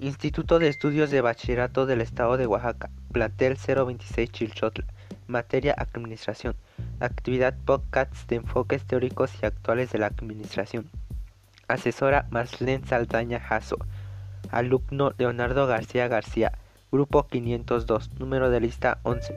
Instituto de Estudios de Bachillerato del Estado de Oaxaca, plantel 026 Chilchotla, materia Administración, actividad Podcast de enfoques teóricos y actuales de la Administración. Asesora Marlene Saldaña Jasso, alumno Leonardo García García, grupo 502, número de lista 11.